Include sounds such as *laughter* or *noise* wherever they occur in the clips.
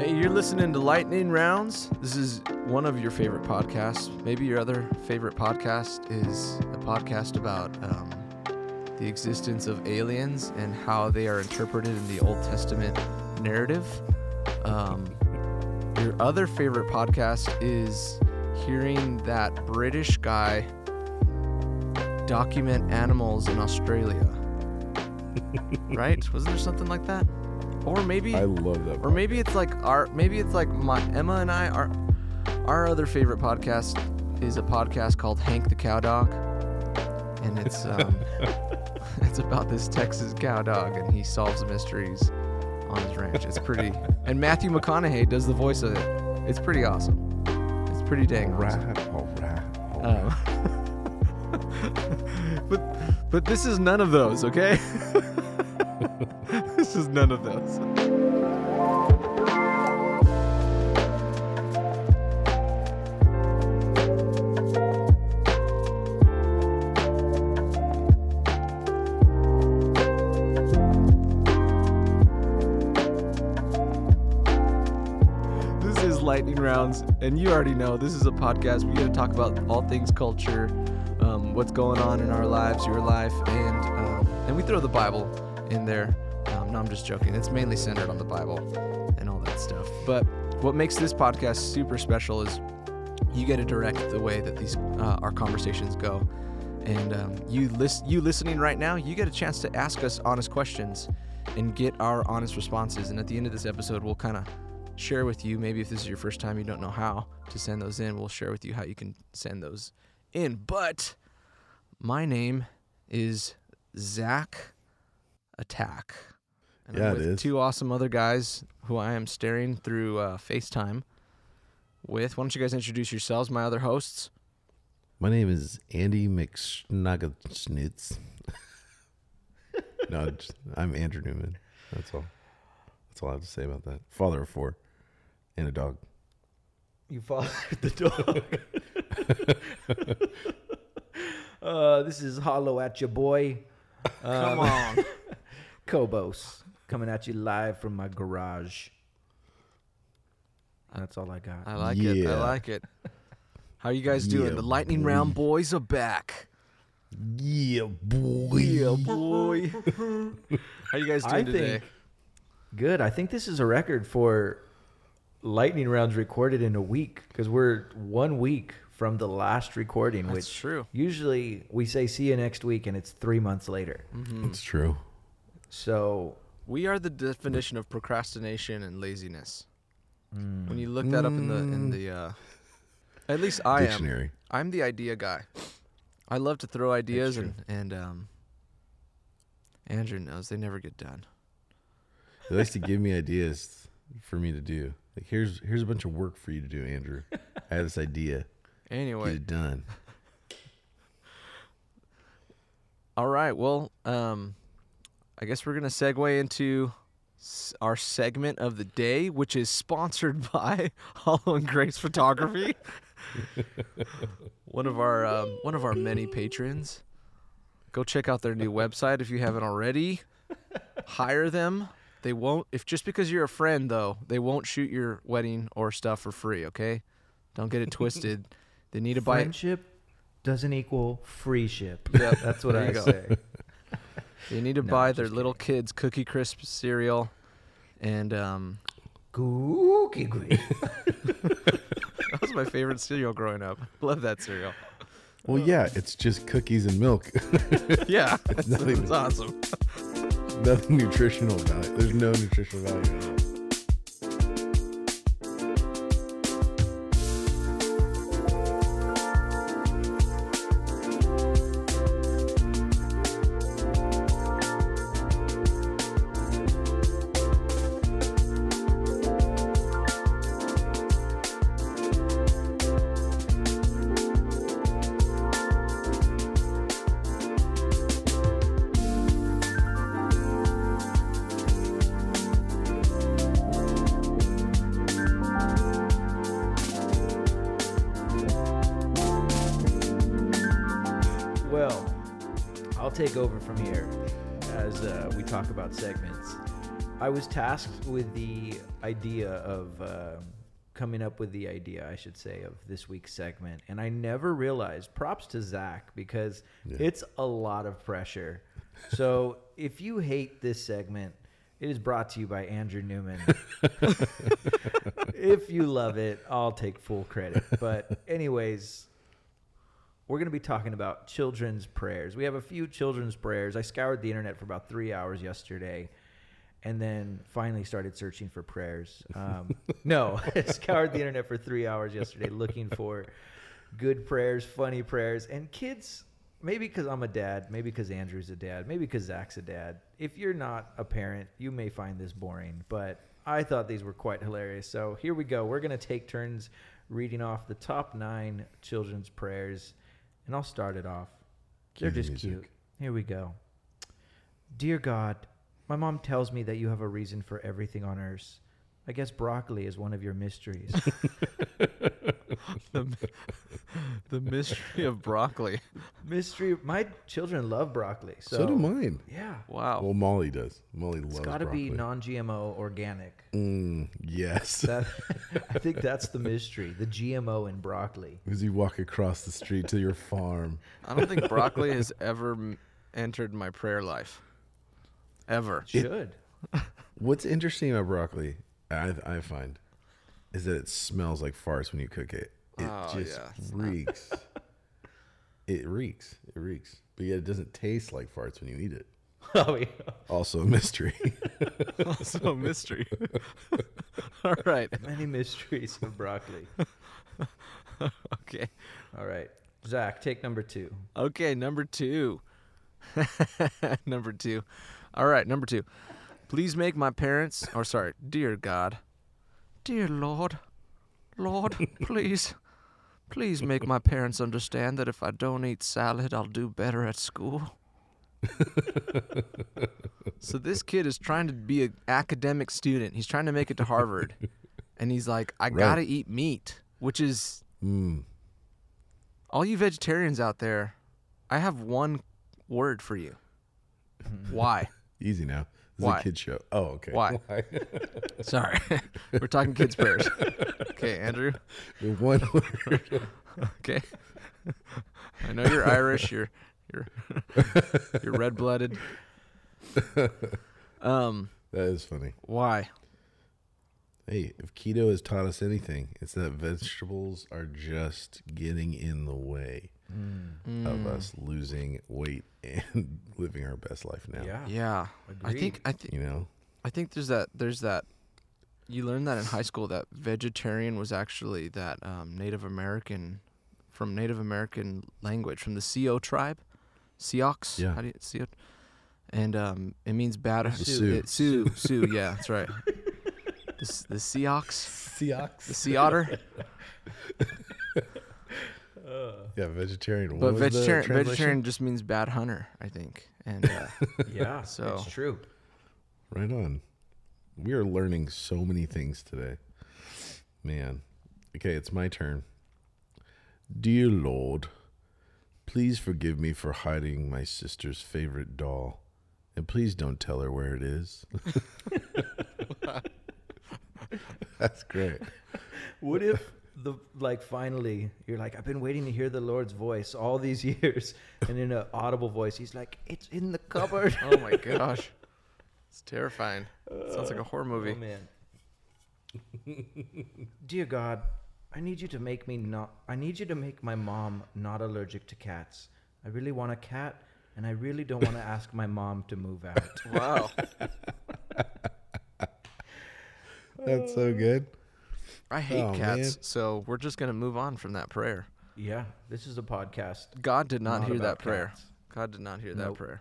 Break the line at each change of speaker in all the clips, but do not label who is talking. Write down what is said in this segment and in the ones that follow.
Hey, you're listening to Lightning Rounds. This is one of your favorite podcasts. Maybe your other favorite podcast is a podcast about um, the existence of aliens and how they are interpreted in the Old Testament narrative. Um, your other favorite podcast is hearing that British guy document animals in Australia. *laughs* right? Wasn't there something like that? Or maybe
I love that.
or maybe it's like our maybe it's like my Emma and I our our other favorite podcast is a podcast called Hank the Cowdog. And it's *laughs* um *laughs* it's about this Texas cow dog and he solves mysteries on his ranch. It's pretty *laughs* and Matthew McConaughey does the voice of it. It's pretty awesome. It's pretty dang
all
awesome.
right, all right, all right.
Um, but but this is none of those, okay? this is none of those. And you already know this is a podcast. We get to talk about all things culture, um, what's going on in our lives, your life, and um, and we throw the Bible in there. Um, no, I'm just joking. It's mainly centered on the Bible and all that stuff. But what makes this podcast super special is you get to direct the way that these uh, our conversations go, and um, you list you listening right now, you get a chance to ask us honest questions and get our honest responses. And at the end of this episode, we'll kind of share with you maybe if this is your first time you don't know how to send those in we'll share with you how you can send those in but my name is zach attack and
Yeah,
i'm with
is.
two awesome other guys who i am staring through uh, facetime with why don't you guys introduce yourselves my other hosts
My name is Andy McSnuggetschnitz. *laughs* no, just- I'm Andrew Newman. That's all. That's all I have to say about that. Father of four, and a dog.
You fathered *laughs* the dog. *laughs* uh, this is Hollow at your boy.
come
Um,
on *laughs*
Kobos coming at you live from my garage. That's all I got.
i like it i like it how you guys doing
Yeah,
the lightning round boys are back
Yeah, boy.
Yeah, boy. How you guys doing
I
today?
think good. I think this is a record for lightning rounds recorded in a week because we're one week from the last recording,
That's
which
true.
usually we say see you next week and it's three months later.
It's true.
So
We are the definition of procrastination and laziness. When you look that up in the in the, uh, at least I am. I'm the idea guy. I love to throw ideas and and um. Andrew knows they never get done.
He likes to give me ideas for me to do. Like here's here's a bunch of work for you to do, Andrew. I have this idea. *laughs*
Anyway, Get
it done.
all right. Well, um, I guess we're gonna segue into s- our segment of the day, which is sponsored *laughs* by *laughs* Hollow and Grace Photography. one of our um, one of our many patrons. Go check out their new website if you haven't already. Hire them. They won't if just because you're a friend though, they won't shoot your wedding or stuff for free, okay? Don't get it *laughs* twisted. They need to buy
friendship doesn't equal free ship.
Yep, *laughs*
That's what I
go.
say. *laughs*
they need to
No,
buy
just
their little kids cookie crisp cereal and um
Cookie great.
that was my favorite cereal growing up. Love that cereal.
Well, yeah, it's just cookies and milk.
Yeah, it's,
nothing-
it's awesome.
Nothing *laughs* nutritional value. There's no nutritional value.
I'll take over from here as uh, we talk about segments. I was tasked with the idea of um coming up with the idea, I should say, of this week's segment, and I never realized. Props to Zach because
Yeah.
it's a lot of pressure. So *laughs* if you hate this segment, it is brought to you by Andrew Newman. *laughs* if you love it, I'll take full credit. But anyways, we're going to be talking about children's prayers. We have a few children's prayers. I scoured the internet for about three hours yesterday and then finally started searching for prayers. Um, *laughs* no, I *laughs* scoured the internet for three hours yesterday looking for good prayers, funny prayers, and kids. Maybe because I'm a dad, maybe because Andrew's a dad, maybe because Zach's a dad. If you're not a parent, you may find this boring, but I thought these were quite hilarious. So here we go. We're going to take turns reading off the top nine children's prayers, and I'll start it off. They're just
music.
cute. Here we go. Dear God, my mom tells me that you have a reason for everything on earth. I guess broccoli is one of your mysteries. *laughs*
the, the mystery of broccoli.
Mystery. My children love broccoli. So,
So, do mine.
Yeah.
Wow.
Well, Molly does. Molly
It's
loves
got to be
broccoli.
non-GMO organic.
Mm, yes.
That *laughs* *laughs* I think that's the mystery. The GMO in broccoli.
As you walk across the street to your farm.
I don't think broccoli has ever m- entered my prayer life. Ever.
Should.
What's interesting about broccoli, I, I find, is that it smells like farts when you cook it. It
Oh,
just
yeah,
reeks. *laughs* it reeks. It reeks. But yet it doesn't taste like farts when you eat it. *laughs*
oh yeah.
Also a mystery. *laughs*
also a mystery. All right.
Many mysteries of broccoli.
Okay.
All right. Zach, take number two.
Okay, number two. number two. All right, number two. Please make my parents, or sorry, dear God, dear Lord, Lord, *laughs* please, please make my parents understand that if I don't eat salad, I'll do better at school. so this kid is trying to be an academic student. He's trying to make it to Harvard, and he's like, I gotta eat meat, which is
mm.
all you vegetarians out there, I have one word for you. *laughs* Why?
Easy now. This
Why?
a kid show. Oh, okay.
Why? *laughs* Sorry. *laughs* We're talking kids prayers. *laughs* Okay, Andrew.
One word.
Okay. I know you're Irish, you're you're you're red-blooded. Um,
That is funny.
why?
Hey, if keto has taught us anything, it's that vegetables are just getting in the way
Mm.
of us losing weight *laughs* and living our best life now.
Yeah.
Yeah. I think I think
You know?
I think there's that there's that you learned that in high school that vegetarian was actually that um, Native American from Native American language from the Sioux tribe, Sioux.
Yeah.
How do you Sioux? And um, it means bad.
The *laughs* Sioux.
It, Sioux. Sioux. Yeah, that's right. *laughs* The, s- the Sioux.
Seahawks.
The sea otter.
Yeah, vegetarian. What
But vegetarian vegetarian just means bad hunter, I think. And uh, *laughs*
Yeah. *laughs*
So-
it's true.
Right on. We are learning so many things today. Man. Okay, it's my turn. Dear Lord, please forgive me for hiding my sister's favorite doll. And please don't tell her where it is. *laughs* That's great.
What if the like finally you're like I've been waiting to hear the Lord's voice all these *laughs* years, and in an audible voice he's like it's in the cupboard.
oh my *laughs* gosh, it's terrifying. Sounds like a horror oh, movie.
Oh man. Dear God, I need you to make me not I need you to make my mom not allergic to cats. I really want a cat and I really don't want to *laughs* ask my mom to move out.
Wow.
That's so good.
I hate
Oh,
cats,
man.
so we're just gonna move on from that prayer.
Yeah, this is a podcast.
God did not,
Not
hear that prayer.
cats.
God did not hear that prayer.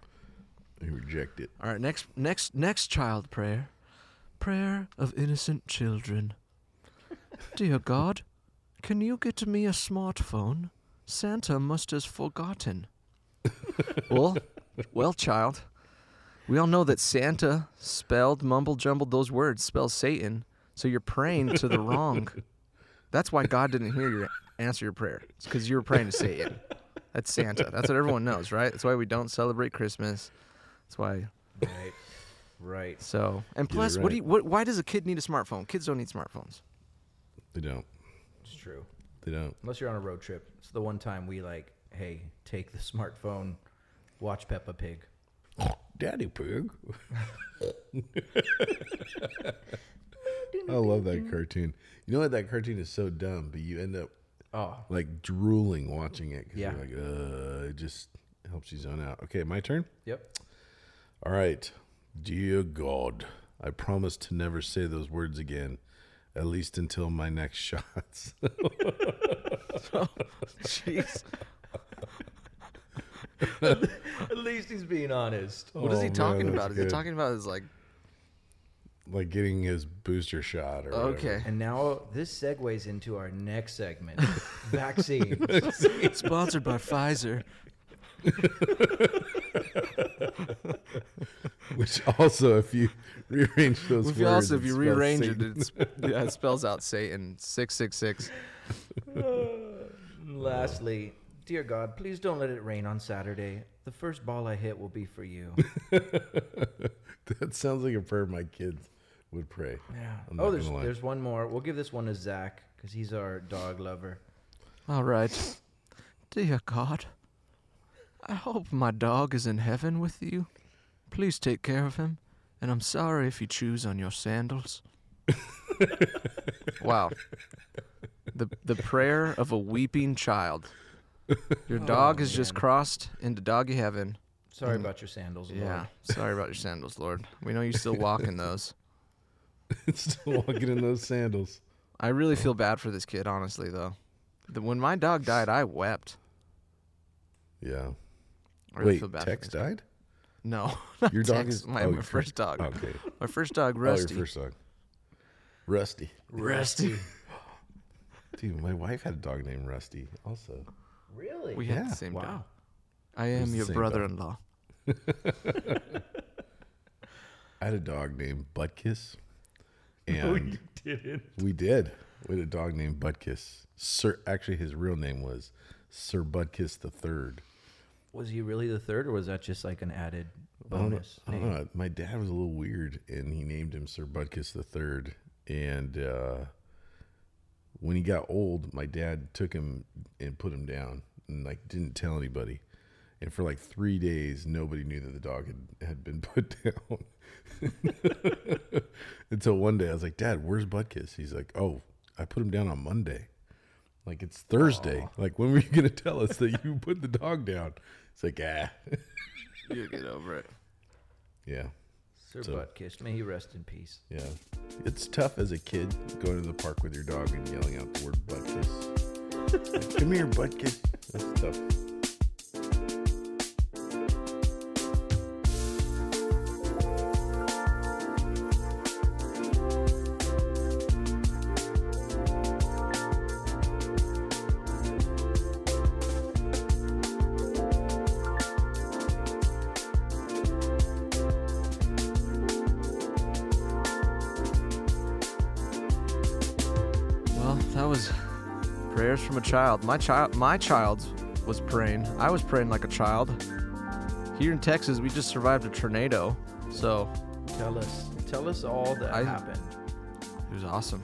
You reject it.
All right, next next next child prayer. Prayer of innocent children. *laughs* Dear God, can you get me a smartphone? Santa must have forgotten. *laughs* well, well, child. We all know that Santa spelled mumble jumbled those words spells Satan, so you're praying to the *laughs* wrong. That's why God didn't hear your answer your prayer. It's because you were praying to Satan. That's Santa. That's what everyone knows, right? That's why we don't celebrate Christmas. That's why
Right. Right.
So, and
Get it
plus, what do you, what, why does a kid need a smartphone? Kids don't need smartphones.
They don't.
It's true.
They don't.
Unless you're on a road trip. It's the one time we like, hey, take the smartphone, watch Peppa Pig. *laughs*
Daddy Pig. *laughs* I love that cartoon. You know what? That cartoon is so dumb, but you end up
Oh,
like drooling watching it because
Yeah.
you're like, uh, it just helps you zone out. Okay, my turn.
yep.
All right. Dear God, I promise to never say those words again, at least until my next *laughs* shots. *laughs*
Jeez. *laughs*
At least he's being honest.
What is
Oh,
he
man,
talking
that's
about? Is he
good.
talking about his like?
Like getting his booster shot or whatever.
Okay.
And now this segues into our next segment *laughs* vaccines.
Sponsored by Pfizer. *laughs*
Which also, if you rearrange those
If
words,
you also, if
it
you
spells
rearrange it, it's, yeah, it spells out Satan six six six. *sighs*
Lastly, dear God, please don't let it rain on Saturday. The first ball I hit will be for you. *laughs*
that sounds like a prayer of my kids would pray.
Yeah.
I'm
Oh, there's there's one more. We'll give this one to Zach because he's our dog lover.
All right. Dear God, I hope my dog is in heaven with you. Please take care of him, and I'm sorry if he chews on your sandals. *laughs* wow. The the prayer of a weeping child. Your dog has just crossed into doggy heaven.
Sorry
Mm.
about your sandals. Lord. Yeah.
Sorry about your sandals, Lord. We know you still walk in *laughs* those. *laughs*
Still walking in those sandals.
I really feel bad for this kid, honestly, though. The, when my dog died, I wept.
Yeah.
I really
Wait,
feel bad for
Tex
this kid.
died?
No, *laughs* not
Your dog
Tex,
is
my,
oh,
my first dog.
Okay.
My first dog,
Oh,
Rusty.
your first dog. Rusty.
Rusty. *laughs*
Dude, my wife had a dog named Rusty also.
Really?
We had
Yeah.
the same dog. I am your brother-in-law.
I had a dog named Butkiss. *laughs* And
No, you didn't.
we did. We had a dog named Butkiss. Sir actually his real name was Sir Butkiss the Third.
Was he really the third, or was that just like an added
I don't know-
bonus?
I don't know. My dad was a little weird, and he named him Sir Butkus the Third. And uh, when he got old, my dad took him and put him down, and like didn't tell anybody. And for like three days, nobody knew that the dog had, had been *laughs* put down. *laughs* Until one day, I was like, "Dad, where's Butkus?" He's like, "Oh, I put him down on Monday." Like it's Thursday. Like when were you gonna tell us that you put the dog down? It's like, ah, *laughs*
You get over it.
yeah.
Sir
So-
Buttkiss, may he rest in peace.
Yeah. It's tough as a kid going to the park with your dog and yelling out the word butt kiss. Like, Come here, butt kiss. That's tough.
Prayers from a child. My child, my child was praying. I was praying like a child. Here in Texas, we just survived a tornado, so
Tell us, tell us all that
I-
happened.
it was awesome.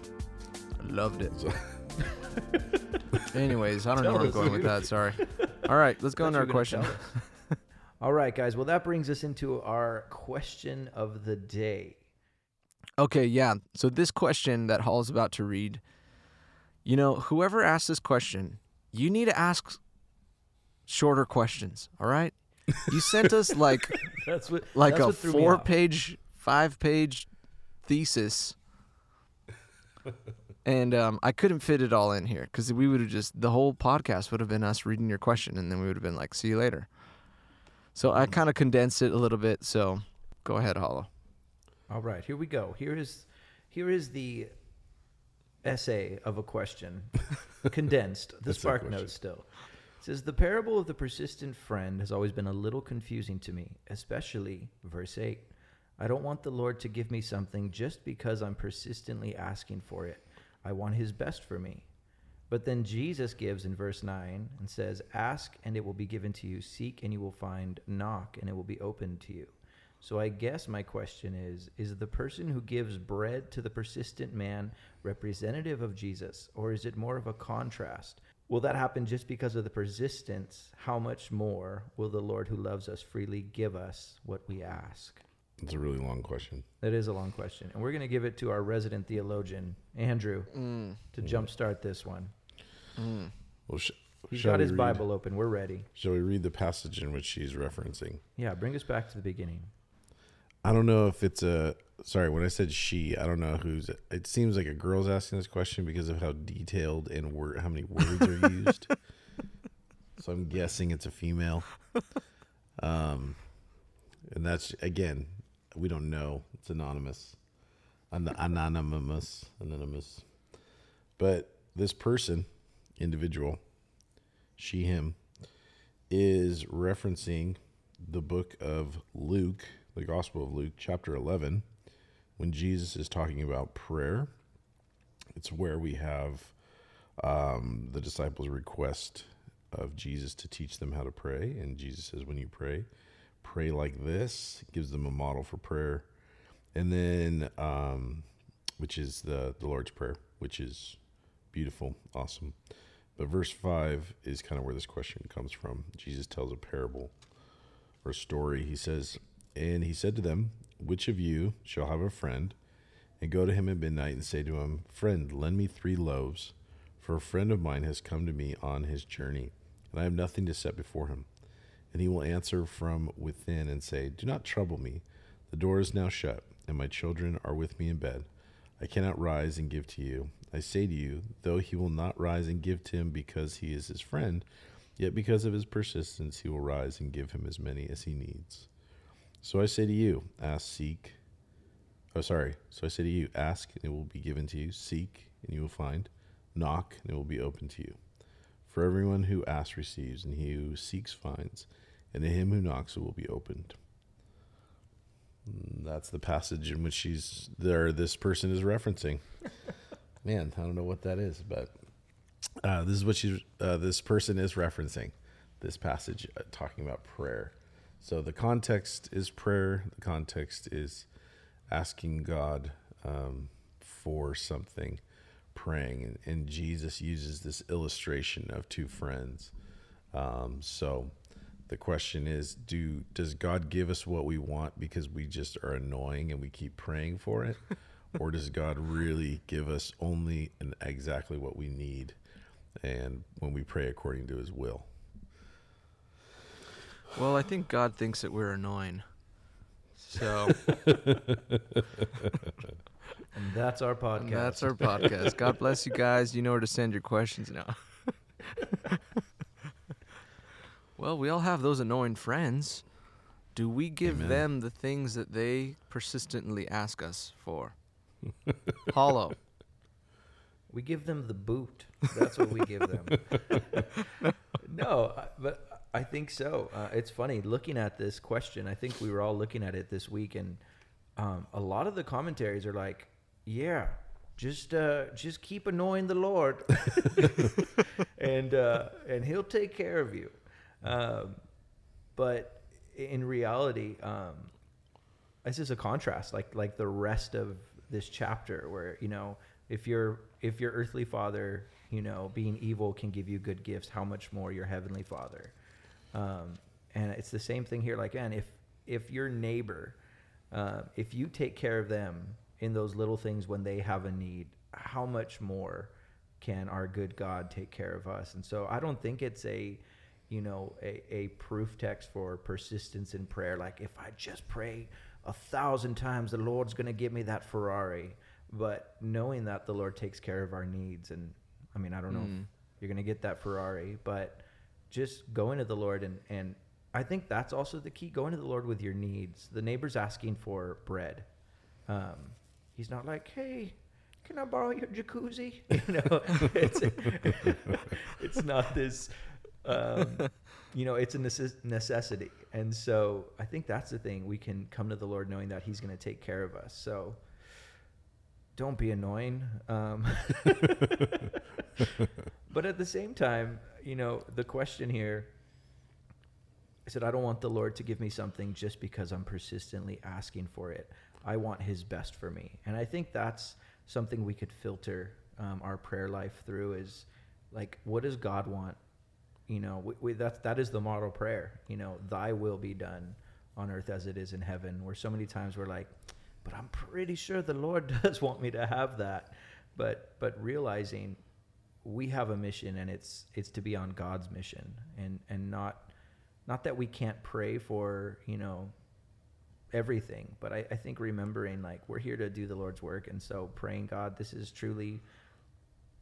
I loved it. *laughs* Anyways, I don't know where I'm going with that. Sorry. *laughs* All right, let's go
Thought
into our question. *laughs*
all right, guys. Well, that brings us into our question of the day.
Okay, yeah. So this question that Hall's about to read, you know, whoever asked this question, you need to ask shorter questions. All right. You sent us *laughs* like
That's what
like
that's
a
what
four page, five page thesis. and um, I couldn't fit it all in here because we would have just, the whole podcast would have been us reading your question and then we would have been like, see you later. So I kind of condensed it a little bit. So go ahead, Hollow.
All right, here we go. Here is here is the essay of a question, *laughs* condensed. The
That's
spark
question.
note still. It says the parable of the persistent friend has always been a little confusing to me, especially verse eight. I don't want the Lord to give me something just because I'm persistently asking for it. I want His best for me. But then Jesus gives in verse 9 and says, Ask and it will be given to you, seek and you will find, knock and it will be opened to you. So I guess my question is is the person who gives bread to the persistent man representative of Jesus or is it more of a contrast? Will that happen just because of the persistence? How much more will the Lord who loves us freely give us what we ask?
It's a really long question.
That is a long question. And we're going to give it to our resident theologian, Andrew,
Mm.
to jumpstart this one.
Mm.
Well, sh-
He's
shall
got his
read-
Bible open. We're ready.
Shall we read the passage in which he's referencing?
Yeah, bring us back to the beginning.
I don't know if it's a sorry when I said she. I don't know who's. It seems like a girl's asking this question because of how detailed and word how many words are used. *laughs* so I'm guessing it's a female. Um, and that's again, we don't know. It's anonymous, An- anonymous, anonymous. But this person, individual, she, him, is referencing the book of Luke, the Gospel of Luke, chapter 11, when Jesus is talking about prayer. It's where we have um, the disciples' request of Jesus to teach them how to pray. And Jesus says, when you pray, pray like this, gives them a model for prayer. And then, um, which is the, the Lord's Prayer, which is beautiful, awesome. But verse 5 is kind of where this question comes from. Jesus tells a parable or story. He says, And he said to them, Which of you shall have a friend, and go to him at midnight and say to him, Friend, lend me three loaves, for a friend of mine has come to me on his journey, and I have nothing to set before him. And he will answer from within and say, Do not trouble me. The door is now shut, and my children are with me in bed. I cannot rise and give to you. I say to you, though he will not rise and give to him because he is his friend, Yet because of his persistence, he will rise and give him as many as he needs. So I say to you, ask, seek. Oh, sorry. So I say to you, ask, and it will be given to you. Seek, and you will find. Knock, and it will be open to you. For everyone who asks receives, and he who seeks finds, and to him who knocks it will be opened. Mm, That's the passage in which she's there. This person is referencing. *laughs* Man, I don't know what that is, but uh, this is what she's. Uh, this person is referencing this passage uh, talking about prayer. So the context is prayer. The context is asking God um, for something, praying, and, and Jesus uses this illustration of two friends. Um, so the question is, do does God give us what we want because we just are annoying and we keep praying for it, *laughs* or does God really give us only and exactly what we need, and when we pray according to His will?
Well, I think God thinks that we're annoying. So *laughs*
And that's our podcast.
and that's our podcast. God bless you guys. You know where to send your questions now. *laughs* well, we all have those annoying friends. Do we give
Amen.
them the things that they persistently ask us for? Hollow.
We give them the boot. That's what we give them. *laughs* no, but I think so. Uh, it's funny looking at this question. I think we were all looking at it this week, and um, a lot of the commentaries are like, "Yeah, just uh, just keep annoying the Lord, *laughs* and uh, and He'll take care of you." Um, but in reality, um, this is a contrast like like the rest of this chapter where you know if your if your earthly father you know being evil can give you good gifts how much more your heavenly father um, and it's the same thing here like man if if your neighbor uh, if you take care of them in those little things when they have a need how much more can our good god take care of us? And so i don't think it's a you know a, a proof text for persistence in prayer. Like if i just pray a thousand times the lord's going to give me that ferrari. But knowing that the lord takes care of our needs and i mean i don't know
Mm.
if you're going to get that ferrari but just going to the lord and and i think that's also the key going to the lord with your needs. The neighbor's asking for bread. Um, he's not like hey can i borrow your jacuzzi? *laughs* You know *laughs* it's *laughs* it's not this um, you know it's a necess- necessity. And so i think that's the thing. We can come to the lord knowing that he's going to take care of us. So don't be annoying um, *laughs* but at the same time you know the question here I said, I don't want the Lord to give me something just because I'm persistently asking for it. I want His best for me. And I think that's something we could filter um, our prayer life through is like, what does God want? You know, we, we, that's, that is the model prayer. You know, thy will be done on earth as it is in heaven. Where so many times we're like, but I'm pretty sure the Lord *laughs* does want me to have that. But, but realizing we have a mission and it's, it's to be on God's mission and, and not, not that we can't pray for, you know, everything, but I, I think remembering like we're here to do the Lord's work. And so praying, God, this is truly,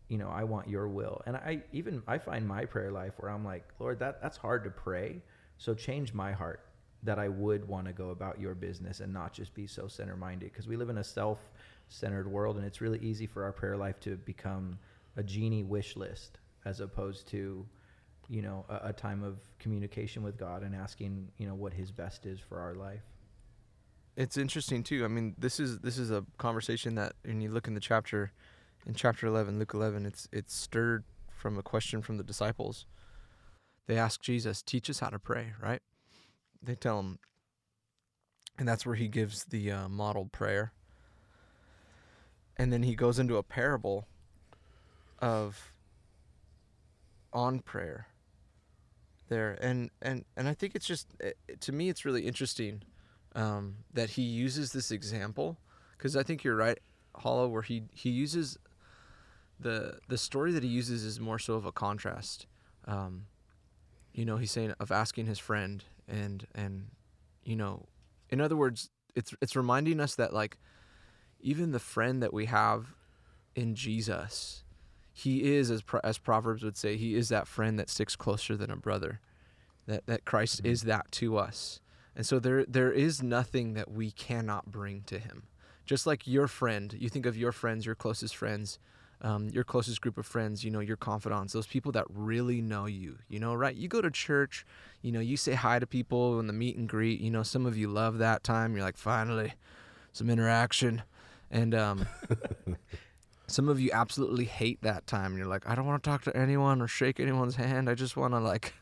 you know, I want your will. And I even, I find my prayer life where I'm like, Lord, that that's hard to pray. So change my heart that I would want to go about your business and not just be so center minded because we live in a self centered world and it's really easy for our prayer life to become a genie wish list as opposed to, you know, a, a time of communication with God and asking, you know, what his best is for our life
it's interesting too. I mean, this is this is a conversation that when you look in the chapter, in chapter eleven, Luke eleven, it's it's stirred from a question from the disciples. They ask Jesus, "Teach us how to pray." Right? They tell him, and that's where he gives the uh, model prayer. And then he goes into a parable of on prayer there and and and I think it's just it, to me it's really interesting um, that he uses this example because I think you're right, Hollow, where he he uses the the story that he uses is more so of a contrast. Um, you know, he's saying of asking his friend and and you know, in other words, it's it's reminding us that like even the friend that we have in Jesus, he is as as Proverbs would say, he is that friend that sticks closer than a brother. That that Christ mm-hmm. is that to us. And so there there is nothing that we cannot bring to him. Just like your friend, you think of your friends, your closest friends, um, your closest group of friends, you know, your confidants, those people that really know you, you know, right? You go to church, you know, you say hi to people in the meet and greet, you know, some of you love that time. You're like, finally, some interaction. And um, *laughs* some of you absolutely hate that time. You're like, I don't want to talk to anyone or shake anyone's hand. I just want to like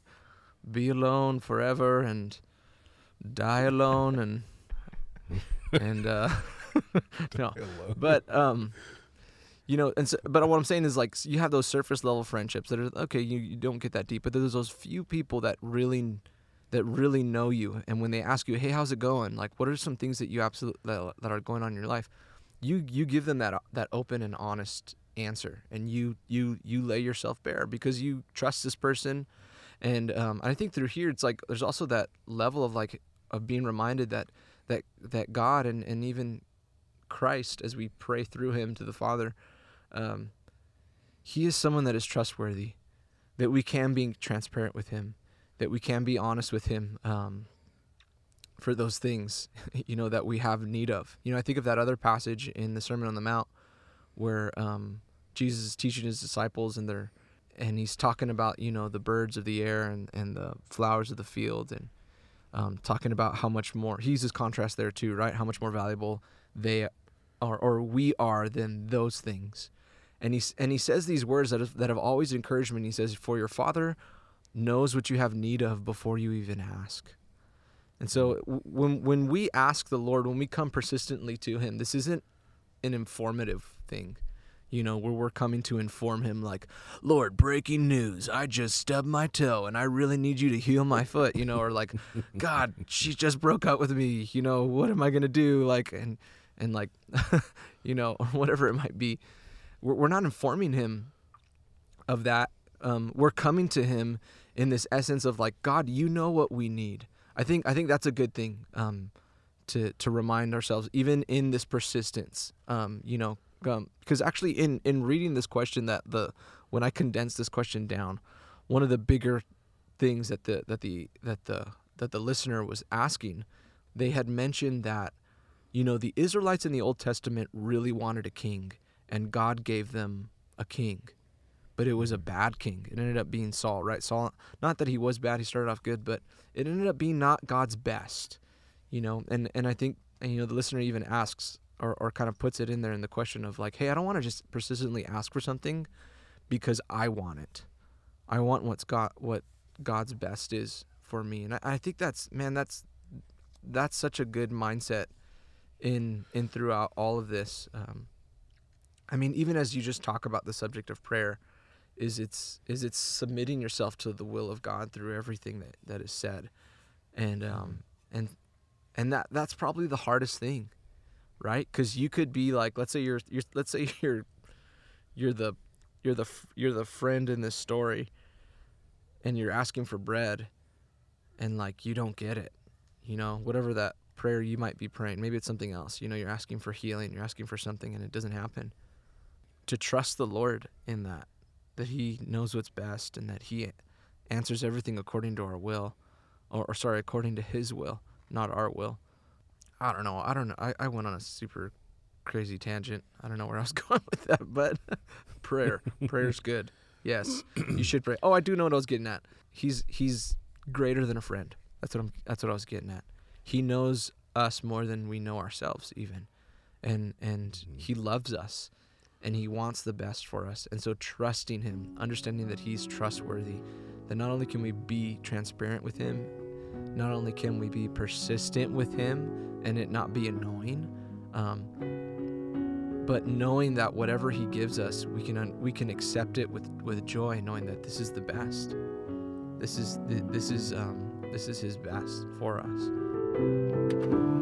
be alone forever and die alone and and uh *laughs* *laughs* no but um you know and so, but what i'm saying is like you have those surface level friendships that are okay you, you don't get that deep but there's those few people that really that really know you and when they ask you hey how's it going? like what are some things that you absolutely that, that are going on in your life? you you give them that that open and honest answer and you you you lay yourself bare because you trust this person and um, I think through here it's like there's also that level of like of being reminded that that that God and, and even Christ, as we pray through Him to the Father, um, He is someone that is trustworthy, that we can be transparent with Him, that we can be honest with Him um, for those things, *laughs* you know, that we have need of. You know, I think of that other passage in the Sermon on the Mount where um, Jesus is teaching His disciples and they're and he's talking about you know the birds of the air and, and the flowers of the field and um, talking about how much more he uses contrast there too, right? How much more valuable they are or we are than those things. And he and he says these words that have, that have always encouraged me. he says, "For your Father knows what you have need of before you even ask." And so mm. when when we ask the Lord, when we come persistently to Him, this isn't an informative thing you know, where we're coming to inform him, like, Lord, breaking news. I just stubbed my toe and I really need you to heal my foot, you know, or like, *laughs* God, she just broke up with me, you know, what am I going to do? Like, and, and like, *laughs* you know, or whatever it might be. We're, we're not informing him of that. Um, we're coming to him in this essence of like, God, you know what we need. I think, I think that's a good thing. Um, to, to remind ourselves, even in this persistence, um, you know, because um, actually in in reading this question that the when I condensed this question down, one of the bigger things that the that the that the that the listener was asking, they had mentioned that you know the Israelites in the Old Testament really wanted a king, and God gave them a king, but it was a bad king. It ended up being Saul, right? Saul, not that he was bad; he started off good, but it ended up being not God's best, you know. And and I think you know the listener even asks or, or kind of puts it in there in the question of like, hey, I don't want to just persistently ask for something because I want it. I want what's got what God's best is for me. And I, I think that's man, that's that's such a good mindset in in throughout all of this. Um, I mean, even as you just talk about the subject of prayer, is it's is it's submitting yourself to the will of God through everything that, that is said, and um and and that that's probably the hardest thing, right? Because you could be like, let's say you're you're let's say *laughs* you're you're the you're the you're the friend in this story, and you're asking for bread, and like you don't get it, you know, whatever that prayer you might be praying, maybe it's something else. You know, you're asking for healing, you're asking for something, and it doesn't happen. To trust the Lord in that that He knows what's best and that He answers everything according to our will, or, or sorry, according to His will, not our will. I don't know. I don't know. I, I went on a super crazy tangent. I don't know where I was *laughs* going with that, but *laughs* prayer, prayer's *laughs* good. Yes, you should pray. Oh, I do know what I was getting at. He's he's greater than a friend. That's what I'm. That's what I was getting at. He knows us more than we know ourselves, even, and and he loves us and he wants the best for us. And so trusting him, understanding that he's trustworthy, that not only can we be transparent with him, not only can we be persistent with him and it not be annoying, um, but knowing that whatever he gives us, we can un- we can accept it with with joy, knowing that this is the best. This is th- this is um, this is his best for us.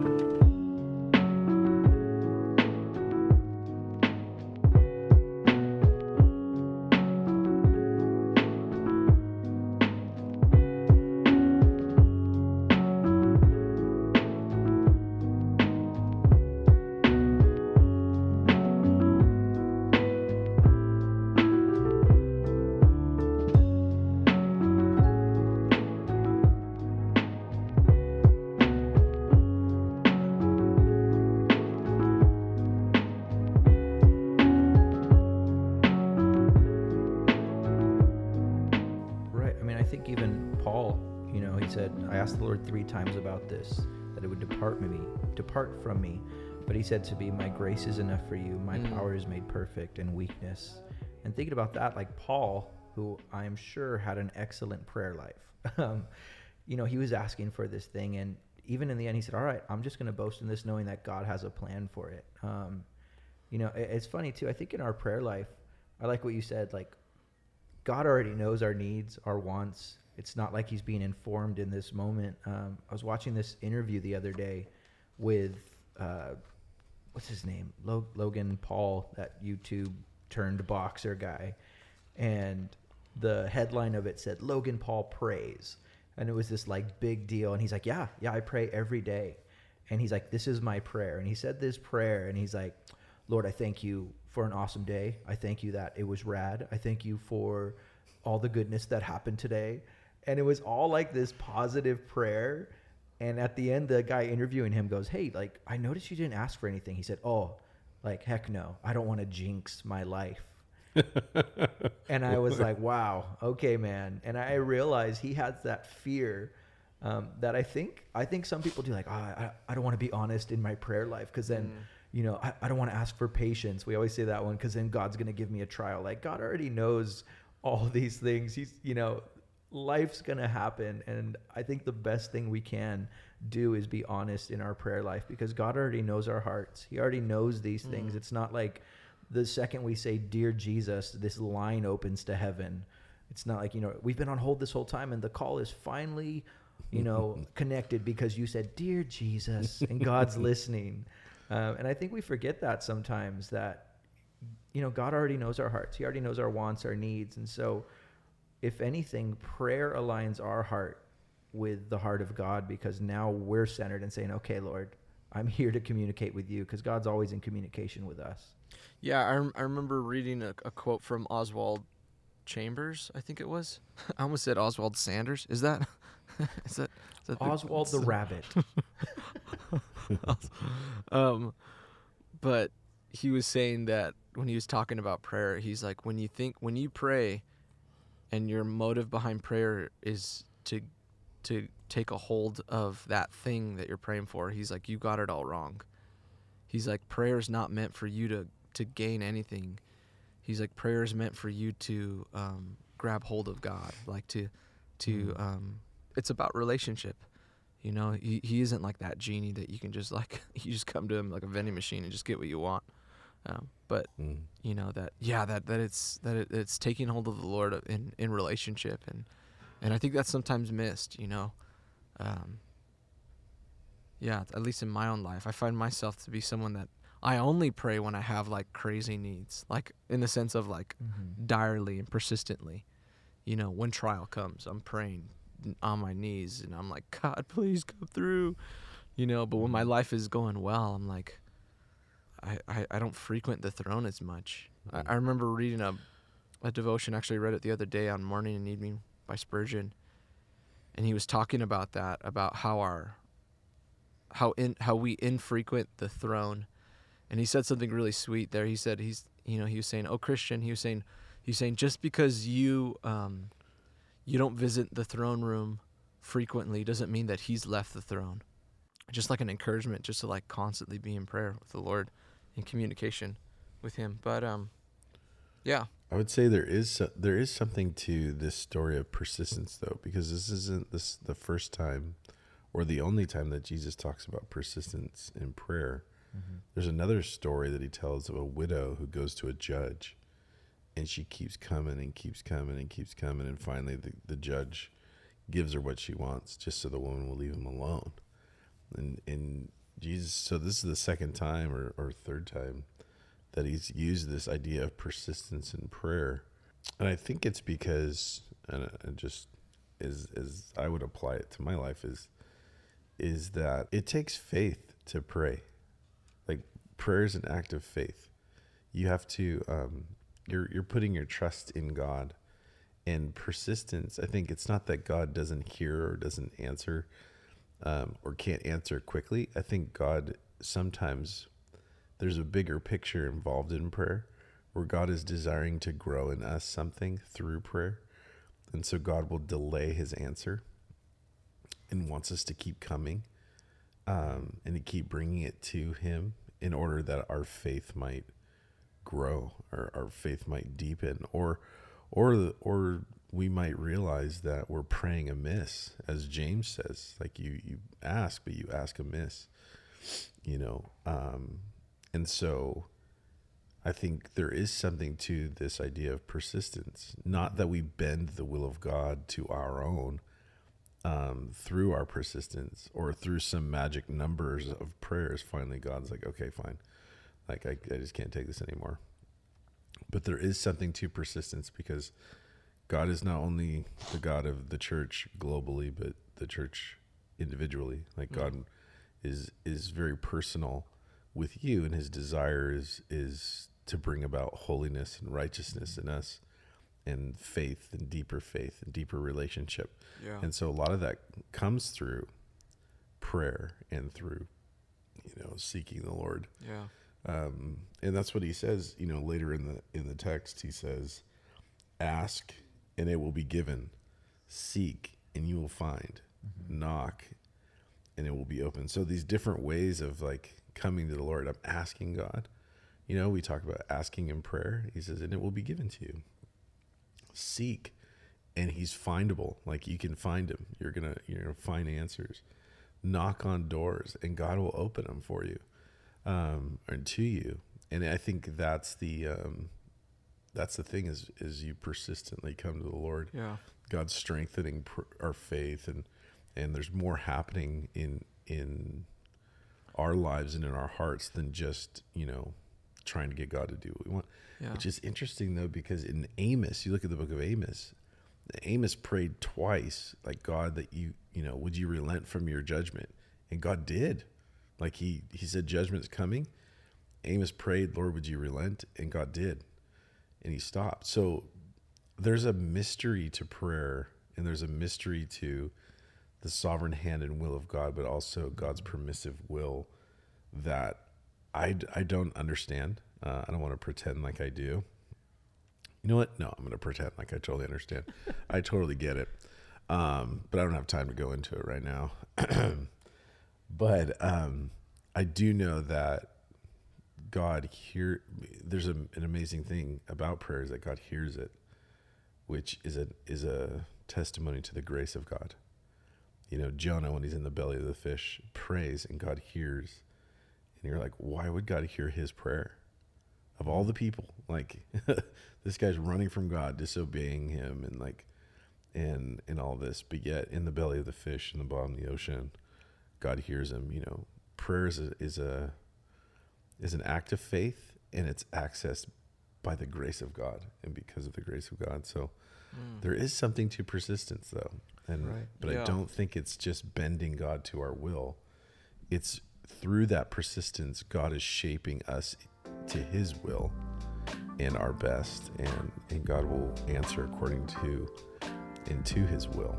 This, that it would depart me, depart from me. But he said to me, My grace is enough for you. My
Mm.
power is made perfect in weakness. And thinking about that, like Paul, who I am sure had an excellent prayer life, *laughs* um, you know, he was asking for this thing. And even in the end, he said, All right, I'm just going to boast in this, knowing that God has a plan for it. Um, you know, it- it's funny too. I think in our prayer life, I like what you said, like, God already knows our needs, our wants. It's not like He's being informed in this moment. Um, I was watching this interview the other day with uh, what's his name, Lo- Logan Paul, that YouTube turned boxer guy, and the headline of it said Logan Paul prays, and it was this like big deal. And he's like, "Yeah, yeah, I pray every day," and he's like, "This is my prayer." And he said this prayer, and he's like, Lord, I thank you for an awesome day. I thank you that it was rad. I thank you for all the goodness that happened today. And it was all like this positive prayer. And at the end, the guy interviewing him goes, Hey, like, I noticed you didn't ask for anything. He said, Oh, like, heck no. I don't want to jinx my life. *laughs* and I was like, wow, okay, man. And I realized he has that fear um, that I think I think some people do. Like, oh, I, I don't want to be honest in my prayer life because then, you know, I, I don't want to ask for patience. We always say that one because then God's going to give me a trial. Like God already knows all *laughs* these things. He's, you know, life's going to happen. And I think the best thing we can do is be honest in our prayer life because God already knows our hearts. He already knows these things. It's not like the second we say, Dear Jesus, this line opens to heaven. It's not like, you know, we've been on hold this whole time and the call is finally, you know, *laughs* connected because you said, Dear Jesus, *laughs* and God's listening. Um, and I think we forget that sometimes that, you know, God already knows our hearts. He already knows our wants, our needs. And so, if anything, prayer aligns our heart with the heart of God because now we're centered and saying, okay, Lord, I'm *laughs* here to communicate with you because God's always in communication with us.
Yeah, I, rem- I remember reading a, a quote from Oswald Chambers, I think it was. *laughs* I almost said Oswald Sanders. Is that? *laughs* is that, is that
Oswald the rabbit.
um, but he was saying that when he was talking about prayer, he's like, when you think, when you pray, and your motive behind prayer is to to take a hold of that thing that you're praying for, he's like, you got it all wrong. He's like, prayer is not meant for you to to gain anything. He's like, prayer is meant for you to um, grab hold of God, like to to um, it's about relationship. You know, he, he isn't like that genie that you can just like *laughs* you just come to him like a vending machine and just get what you want. Um, but
Mm.
you know that yeah that that it's that it, it's taking hold of the Lord in in relationship and and I think that's sometimes missed. You know, um, yeah. At least in my own life, I find myself to be someone that I only pray when I have like crazy needs, like in the sense of like
Mm-hmm.
direly and persistently. You know, when trial comes, I'm praying on my knees and I'm like, God, please come through. You know, but when my life is going well, I'm like, I, I, I don't frequent the throne as much. I, I remember reading a, a devotion, actually, read it the other day on Morning and Evening by Spurgeon. And he was talking about that, about how our, how in how we infrequent the throne. And he said something really sweet there. He said he's you know, he was saying, Oh Christian, he was saying he's saying just because you um you don't visit the throne room frequently doesn't mean that he's left the throne. Just like an encouragement just to like constantly be in prayer with the Lord in communication with him. But um yeah.
I would say there is so- there is something to this story of persistence though, because this isn't this the first time or the only time that Jesus talks about persistence in prayer. There's another story that he tells of a widow who goes to a judge and she keeps coming and keeps coming and keeps coming and finally the, the judge gives her what she wants just so the woman will leave him alone. And and Jesus so this is the second time or, or third time that he's used this idea of persistence in prayer. And I think it's because and it just is as I would apply it to my life is is that it takes faith to pray. Like prayer is an act of faith. You have to um you're you're putting your trust in God. And persistence, I think it's not that God doesn't hear or doesn't answer um, or can't answer quickly. I think God sometimes there's a bigger picture involved in prayer where God is desiring to grow in us something through prayer. And so God will delay his answer and wants us to keep coming um, and to keep bringing it to him in order that our faith might grow or our faith might deepen or or or we might realize that we're praying amiss as James says like you you ask but you ask amiss you know um and so I think there is something to this idea of persistence. Not that we bend the will of God to our own um, through our persistence or through some magic numbers of prayers. Finally, God's like, okay, fine. Like, I, I just can't take this anymore. But there is something to persistence because God is not only the God of the church globally, but the church individually. Like, God is is very personal with you and his desire is is to bring about holiness and righteousness in us and faith and deeper faith and deeper relationship
Yeah.
and so a lot of that comes through prayer and through you know seeking the lord
yeah.
um, and that's what he says you know later in the in the text he says ask and it will be given. Seek and you will find. Knock and it will be open. So these different ways of like coming to the lord i'm asking god you know we talk about asking in prayer. He says and it will be given to you. Seek and he's findable. Like you can find him. You're gonna you're gonna find answers. Knock on doors and god will open them for you um or to you. And i think that's the um that's the thing is is you persistently come to the lord.
Yeah.
god's strengthening pr- our faith and and there's more happening in in our lives and in our hearts than just you know trying to get god to do what we want.
Yeah.
which is interesting though because in amos you look at the book of amos amos prayed twice like god that you you know would you relent from your judgment? And god did. Like he he said judgment's coming. Amos prayed lord would you relent? And god did and he stopped so there's a mystery to prayer and there's a mystery to the sovereign hand and will of god but also god's permissive will that i, I don't understand uh, i don't want to pretend like i do you know what? No, I'm going to pretend like I totally understand. *laughs* I totally get it. Um, but I don't have time to go into it right now. *clears throat* but um, I do know that God hear. There's a, an amazing thing about prayer is that God hears it, which is a is a testimony to the grace of God. you know, Jonah, when he's in the belly of the fish, prays and God hears. And you're like, why would God hear his prayer? Of all the people, like *laughs* this guy's running from God, disobeying him, and like, and and all this, but yet in the belly of the fish, in the bottom of the ocean, God hears him. You know, prayer is a, is a is an act of faith, and it's accessed by the grace of God and because of the grace of God. So
Mm.
there is something to persistence, though, and
Right.
but I don't think it's just bending God to our will. It's through that persistence, God is shaping us to His will and our best, and and God will answer according to and to His will.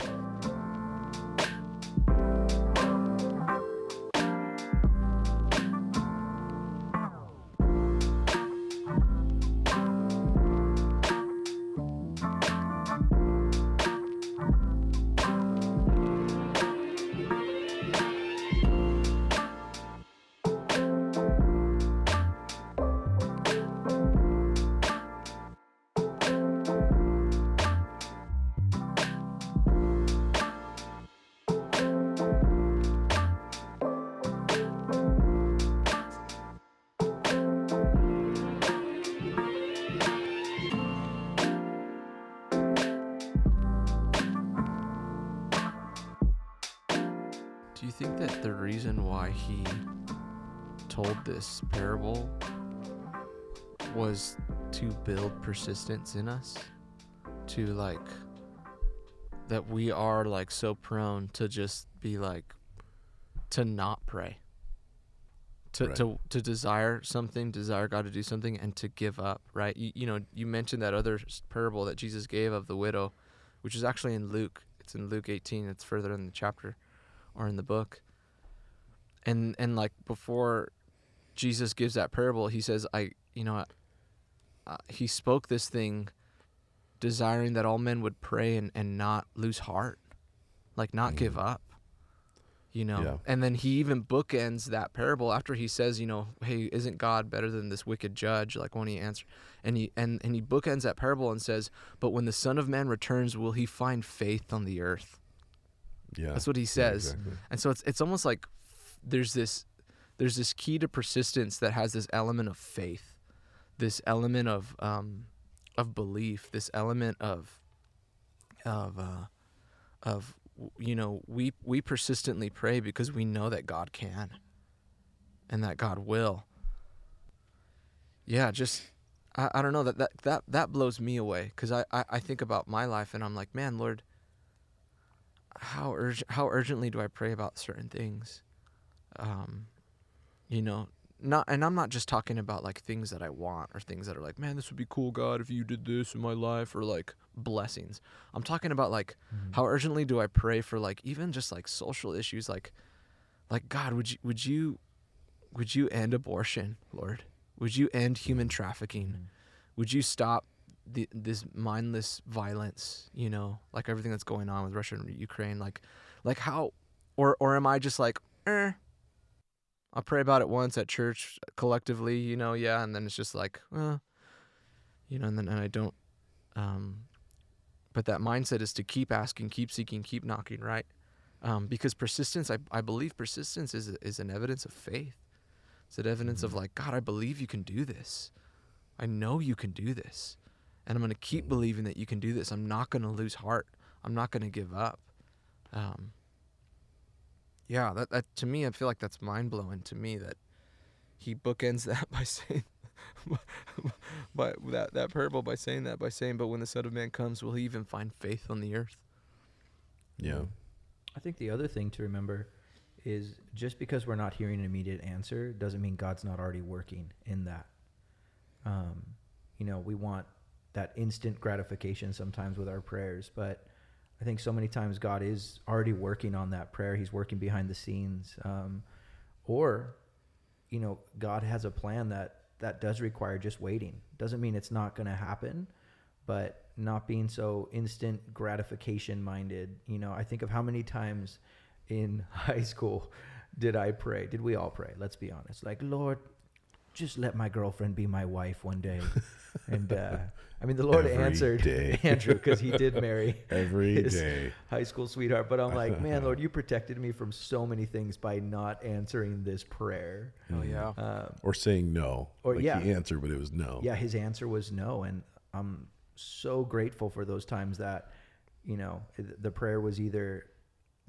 Persistence in us? To like that we are like so prone to just be like to not pray. To,
Right.
to to desire something, desire God to do something, and to give up, right? You, you know, you mentioned that other parable that Jesus gave of the widow, which is actually in Luke. It's in Luke 18. It's further in the chapter or in the book. And and like before Jesus gives that parable, he says, "I, you know, uh, he spoke this thing, desiring that all men would pray and and not lose heart, like not give
Mhm.
up." You know,
Yeah.
and then he even bookends that parable after he says, you know, hey, isn't God better than this wicked judge? Like when he answered, and he and and he bookends that parable and says, but when the Son of Man returns, will he find faith on the earth?
Yeah,
That's what he
Yeah,
says.
exactly.
And so it's it's almost like there's this there's this key to persistence that has this element of faith, this element of um, of belief, this element of of uh, of you know we we persistently pray because we know that God can and that God will. Yeah, just I, I don't know that that that that blows me away because I, I I think about my life and I'm like, man, Lord, how urg- how urgently do I pray about certain things? Um, you know, not and I'm not just talking about like things that I want or things that are like, man, this would be cool, God, if you did this in my life, or like blessings. I'm talking about like how urgently do I pray for like even just like social issues, like like God, would you would you would you end abortion, Lord? Would you end human trafficking? Would you stop the, this mindless violence? You know, like everything that's going on with Russia and Ukraine. Like, like how, or or am I just like, eh? I'll pray about it once at church collectively, you know, yeah, and then it's just like, uh, you know, and then and I don't. Um, but that mindset is to keep asking, keep seeking, keep knocking, right? Um, because persistence, I, I believe persistence is is an evidence of faith. It's an evidence of like, God, I believe you can do this. I know you can do this. And I'm going to keep believing that you can do this. I'm not going to lose heart. I'm not going to give up. Um, yeah, that, that to me, I feel like that's mind blowing to me that he bookends *laughs* that by saying, *laughs* by that, that parable by saying that, by saying, but when the Son of Man comes, will he even find faith on the earth?
Yeah,
I think the other thing to remember is just because we're not hearing an immediate answer doesn't mean God's not already working in that. Um, you know, we want that instant gratification sometimes with our prayers, but I think so many times God is already working on that prayer. He's working behind the scenes. Um, or, you know, God has a plan that that does require just waiting. Doesn't mean it's not going to happen, but not being so instant gratification minded. You know, I think of how many times in *laughs* high school did I pray? Did we all pray? Let's be honest. Like, Lord, just let my girlfriend be my wife one day. *laughs* And uh, I mean, the Lord
Every
answered
day. *laughs*
Andrew because he did marry *laughs*
Every
his
day.
high school sweetheart. But I'm like, man, Lord, you protected me from so many things by not answering this prayer.
Oh yeah.
Um,
Or saying no.
Or,
like
yeah.
he answered, but it was no.
yeah, his answer was no, and I'm so grateful for those times that you know the prayer was either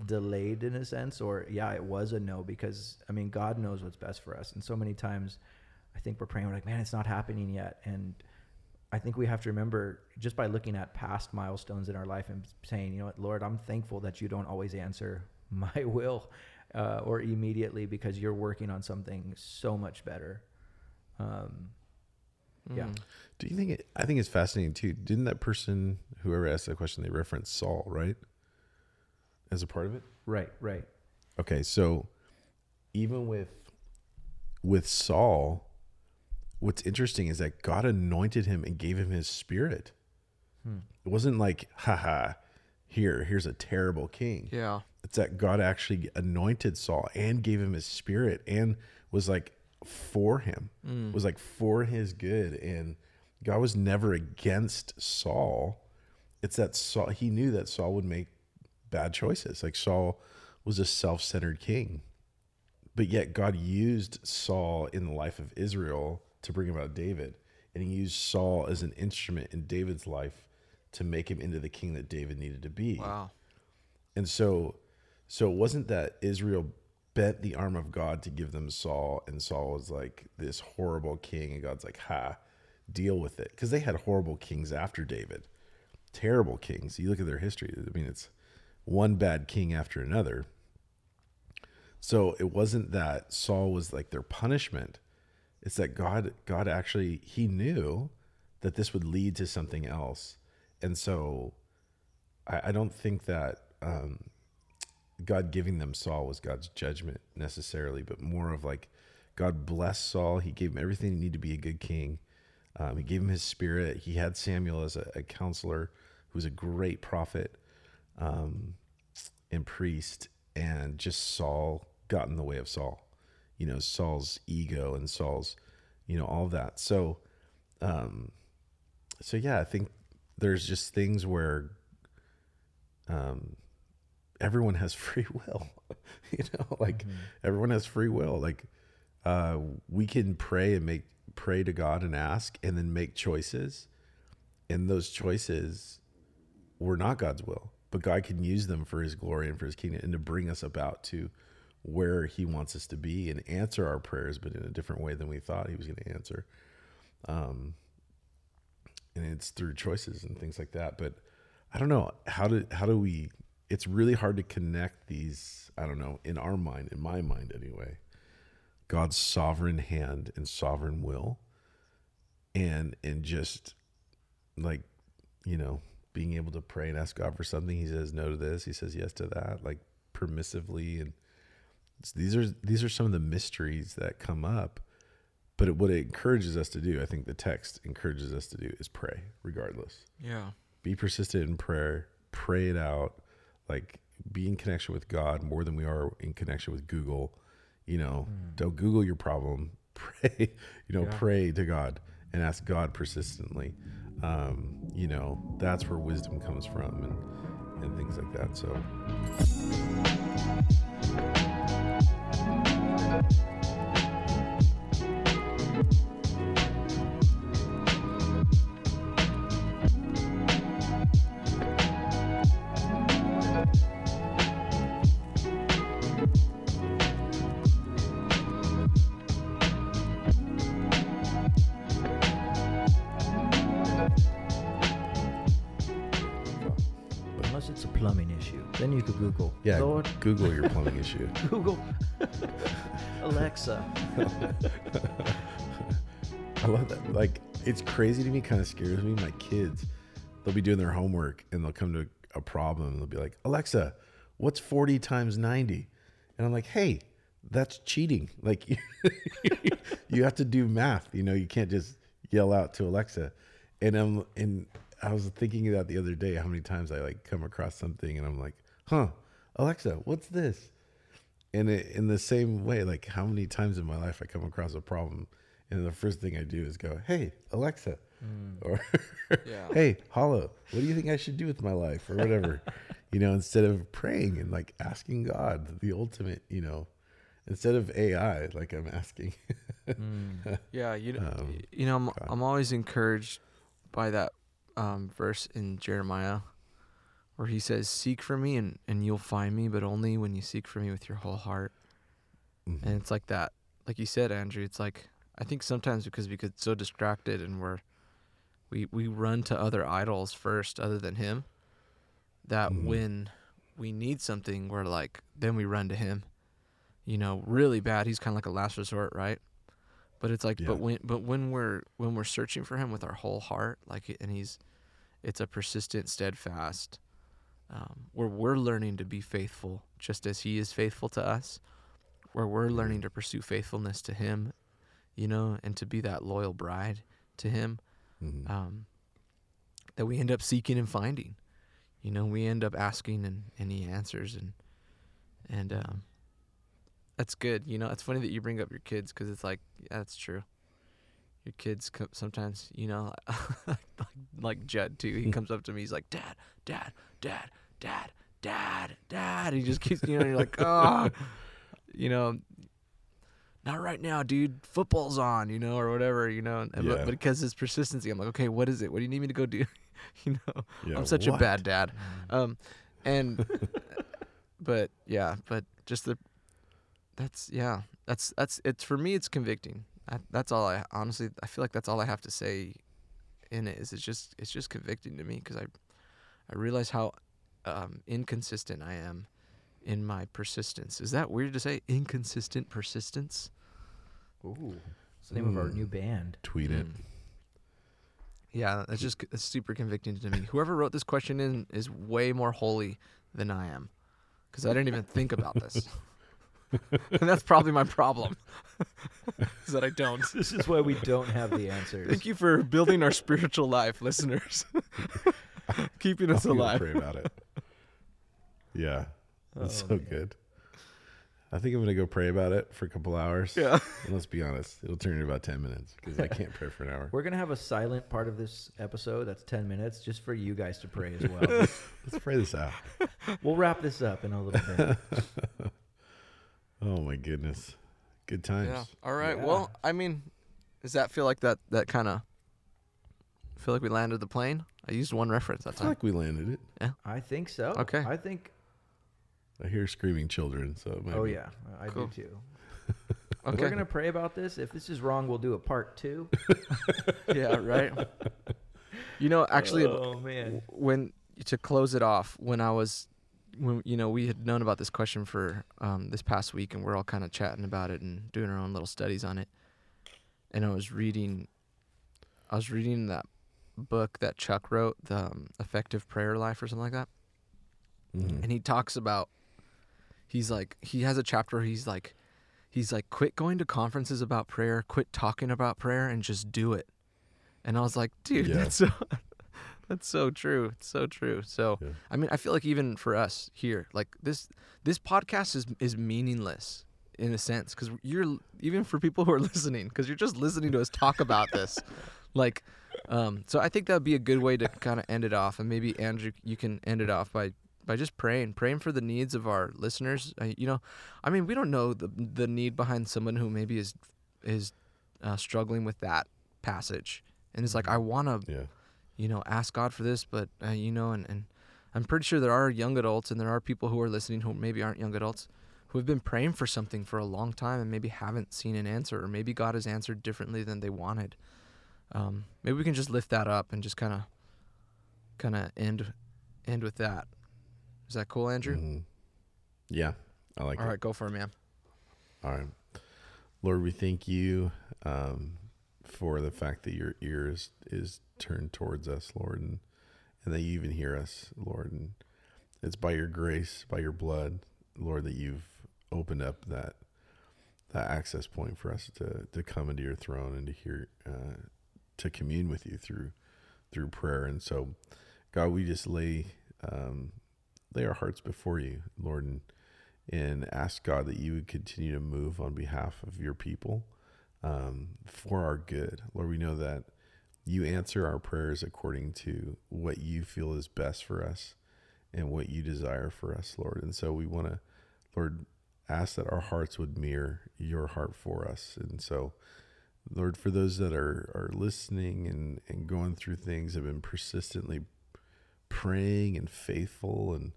delayed in a sense or yeah it was a no because i mean god knows what's best for us and so many times i think we're praying we're like man it's not happening yet and i think we have to remember just by looking at past milestones in our life and saying you know what lord i'm thankful that you don't always answer *laughs* my will uh, or immediately because you're working on something so much better um, yeah
Mm.
Do you think it, I think it's fascinating too? Didn't that person, whoever asked that question, they referenced Saul, right? As a part of it?
right right
Okay, so even with with Saul, what's interesting is that God anointed him and gave him his spirit. Hmm. It wasn't like, haha, here, here's a terrible king.
Yeah.
It's that God actually anointed Saul and gave him his spirit and was like for him, hmm. was like for his good. And God was never against Saul. It's that Saul, he knew that Saul would make bad choices. Like Saul was a self centered king. But yet God used Saul in the life of Israel to bring about David. And he used Saul as an instrument in David's life to make him into the king that David needed to be.
Wow.
And so so it wasn't that Israel bent the arm of God to give them Saul and Saul was like this horrible king and God's like, "Ha, deal with it." Cuz they had horrible kings after David. Terrible kings. You look at their history. I mean, it's one bad king after another. So it wasn't that Saul was like their punishment. It's that God God actually he knew that this would lead to something else. And so I, I don't think that um, God giving them Saul was God's judgment necessarily, but more of like God blessed Saul. He gave him everything he needed to be a good king. Um, he gave him his spirit. He had Samuel as a, a counselor who was a great prophet um, and priest, and just Saul got in the way of Saul. You know, Saul's ego and Saul's, you know, all that. So, um, so yeah, I think there's just things where um, everyone has *laughs* free will. *laughs* you know, like everyone has free will. Like uh, we can pray and make pray to God and ask, and then make choices, and those choices were not God's will, but God can use them for His glory and for His kingdom, and to bring us about to where He wants us to be and answer our prayers, but in a different way than we thought He was going to answer. Um, and it's through choices and things like that. But I don't know how do how do we? It's really hard to connect these. I don't know in our mind, in my mind anyway, God's sovereign hand and sovereign will, and and just like you know being able to pray and ask God for something. He says no to this. He says yes to that. Like permissively and these are these are some of the mysteries that come up but it, what it encourages us to do i think the text encourages us to do is pray regardless
Yeah.
be persistent in prayer pray it out like be in connection with god more than we are in connection with google you know don't google your problem *laughs* pray you know
Yeah.
pray to god and ask god persistently um, you know that's where wisdom comes from and and things like that so
google
your plumbing issue *laughs*
Google, Alexa.
I love that. Like, it's crazy to me, kind of scares me. My kids, they'll be doing their homework and they'll come to a problem and they'll be like, Alexa, what's 40 times 90? And I'm like, hey, that's cheating. Like, *laughs* you have to do math. You know, you can't just yell out to Alexa. And I'm, and I was thinking that the other day, how many times I like come across something and I'm like, huh, Alexa, what's this? And it, in the same way, like how many times in my life I come across a problem, and the first thing I do is go, "Hey Alexa,
Mm.
or
Yeah. *laughs*
hey, Hollow, what do you think I should do with my life or whatever? you know, instead of praying and like asking God the ultimate, you know, instead of AI, like I'm asking.
Mm. *laughs*
Yeah, you know,
Um,
you know, I'm,
God.
I'm always encouraged by that um, verse in Jeremiah where he says, "Seek for me and and you'll find me, but only when you seek for me with your whole heart."
Mhm.
And it's like that, like you said, Andrew. It's like I think sometimes because we get so distracted and we're we we run to other idols first, other than Him. That
Mhm.
when we need something, we're like, then we run to Him. You know, really bad. He's kind of like a last resort, right? But it's like,
Yeah.
but when but when we're when we're searching for Him with our whole heart, like, and He's, it's a persistent, steadfast. Um, where we're learning to be faithful, just as He is faithful to us where we're
Mhm.
learning to pursue faithfulness to him you know and to be that loyal bride to him
Mhm.
um, that we end up seeking and finding you know we end up asking and, and he answers and and um, that's good you know it's funny that you bring up your kids because it's like yeah, that's true your kids co- sometimes you know *laughs* like, like judd too he *laughs* comes up to me he's like dad dad dad dad dad dad. He just keeps you know you're like oh *laughs* you know? Not right now dude. Football's on you know or whatever you know? And,
Yeah.
but, because his persistency i'm like okay what is it? What do you need me to go do? *laughs* You know?
Yeah,
i'm such a bad dad.
Mm.
um and *laughs* but yeah but just the that's yeah that's that's it's for me it's convicting. I, that's all i honestly i feel like that's all i have to say in it is it's just it's just convicting to me because i i realize how um inconsistent i am in my persistence is that weird to say inconsistent persistence
Ooh, it's the name of our
Mm.
new band.
Tweet it.
Mm. Yeah, that's just it's super convicting to me. Whoever wrote this question in is way more holy than I am, because I didn't even think about this. and that's probably my problem, *laughs* is that I don't.
This is why we don't have the answers.
Thank you for building our spiritual life, listeners. *laughs* Keeping us
I'm gonna
alive.
Pray about it. Yeah, that's
Oh,
so
man.
good. I think I'm gonna go pray about it for a couple hours.
Yeah. *laughs*
And let's be honest, it'll turn into about ten minutes because I can't pray for an hour.
We're gonna have a silent part of this episode. That's ten minutes, just for you guys to pray as well. *laughs*
Let's pray this out. *laughs*
we'll wrap this up in a little bit.
Oh my goodness, good times.
Yeah. All right.
Yeah.
Well, I mean, does that feel like that? That kind of feel like we landed the plane? I used one reference
I
that
feel
time.
like we landed it. Yeah.
I think so.
Okay.
I think.
I hear screaming children, so it might
Oh
be-
yeah, I
Cool.
do too. *laughs*
Okay.
We're gonna pray about this. If this is wrong, we'll do a part two. *laughs*
yeah. Right. You know, actually,
oh man.
when to close it off when i was when you know we had known about this question for um, this past week and we're all kind of chatting about it and doing our own little studies on it and i was reading i was reading that book that chuck wrote the um, effective prayer life or something like that
Mhm.
and he talks about he's like he has a chapter where he's like he's like quit going to conferences about prayer quit talking about prayer and just do it and i was like dude
Yeah.
that's so *laughs* that's so true it's so true so
Yeah.
i mean i feel like even for us here like this this podcast is is meaningless in a sense because you're even for people who are *laughs* listening because you're just listening to us talk about this *laughs* like um so i think that would be a good way to kind of end it off and maybe andrew you can end it off by by just praying praying for the needs of our listeners. Uh, you know i mean we don't know the the need behind someone who maybe is is uh, struggling with that passage. And it's like i want to
Yeah.
you know ask god for this but uh, you know and, and i'm pretty sure there are young adults and there are people who are listening who maybe aren't young adults who have been praying for something for a long time and maybe haven't seen an answer or maybe god has answered differently than they wanted. Um, maybe we can just lift that up and just kind of kind of end end with that is that cool andrew
Mhm. Yeah, I like
all
it.
right go for it man
All right. Lord, we thank you um, for the fact that your ear is, is turned towards us, Lord, and, and that you even hear us, Lord. And it's by your grace, by your blood, Lord, that you've opened up that that access point for us to, to come into your throne and to hear uh, to commune with you through through prayer. And so, God, we just lay um, lay our hearts before you, Lord, and and ask God that you would continue to move on behalf of your people um, for our good. Lord, we know that you answer our prayers according to what you feel is best for us and what you desire for us, Lord. And so we want to, Lord, ask that our hearts would mirror your heart for us. And so, Lord, for those that are, are listening and, and going through things, have been persistently praying and faithful and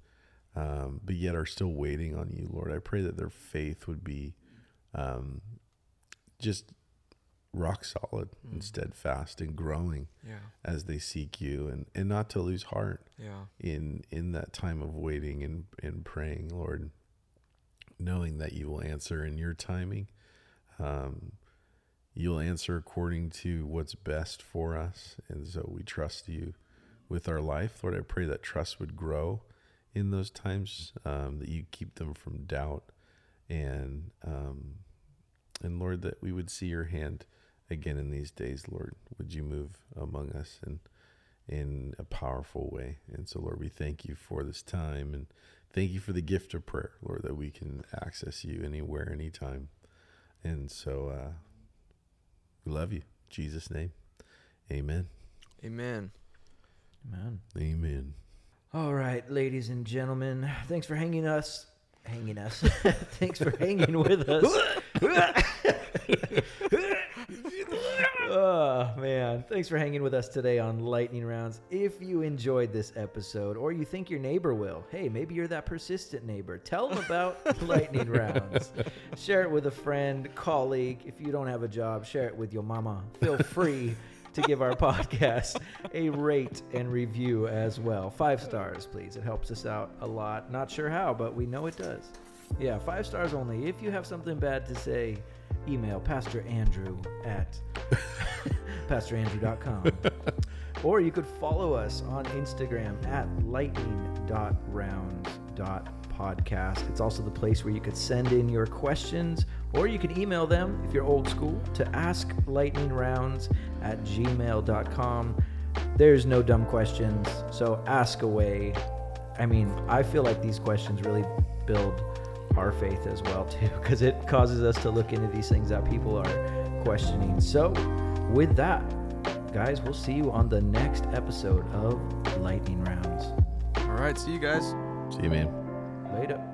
um, but yet are still waiting on you, Lord. I pray that their faith would be um, just rock solid
Mm.
and steadfast and growing
Yeah.
as they seek you and, and not to lose heart
Yeah.
in in that time of waiting and, and praying, Lord, knowing that you will answer in your timing. Um, you'll answer according to what's best for us. And so we trust you with our life. Lord, I pray that trust would grow in those times, um, that you keep them from doubt and um, and Lord, that we would see your hand again in these days, Lord. Would you move among us and in a powerful way. And so, Lord, we thank you for this time and thank you for the gift of prayer, Lord, that we can access you anywhere, anytime. And so, uh, we love you. In Jesus' name. Amen.
Amen.
Man.
Amen.
All right, ladies and gentlemen, thanks for hanging us. Hanging us. *laughs* thanks for hanging with us. *laughs* oh man, thanks for hanging with us today on Lightning Rounds. If you enjoyed this episode, or you think your neighbor will, hey, maybe you're that persistent neighbor. Tell them about *laughs* Lightning Rounds. Share it with a friend, colleague. If you don't have a job, share it with your mama. Feel free to give our *laughs* podcast a rate and review as well. Five stars, please. It helps us out a lot. Not sure how, but we know it does. Yeah, five stars only. If you have something bad to say, email Pastor Andrew at *laughs* pastorandrew.com. *laughs* or you could follow us on Instagram at lightning.rounds.podcast. It's also the place where you could send in your questions or you can email them if you're old school to asklightningrounds at gmail.com. There's no dumb questions, so ask away. I mean, I feel like these questions really build our faith as well *laughs* too because it causes us to look into these things that people are questioning. So, with that, guys, we'll see you on the next episode of Lightning Rounds.
All right, see you guys.
See you, man.
Later.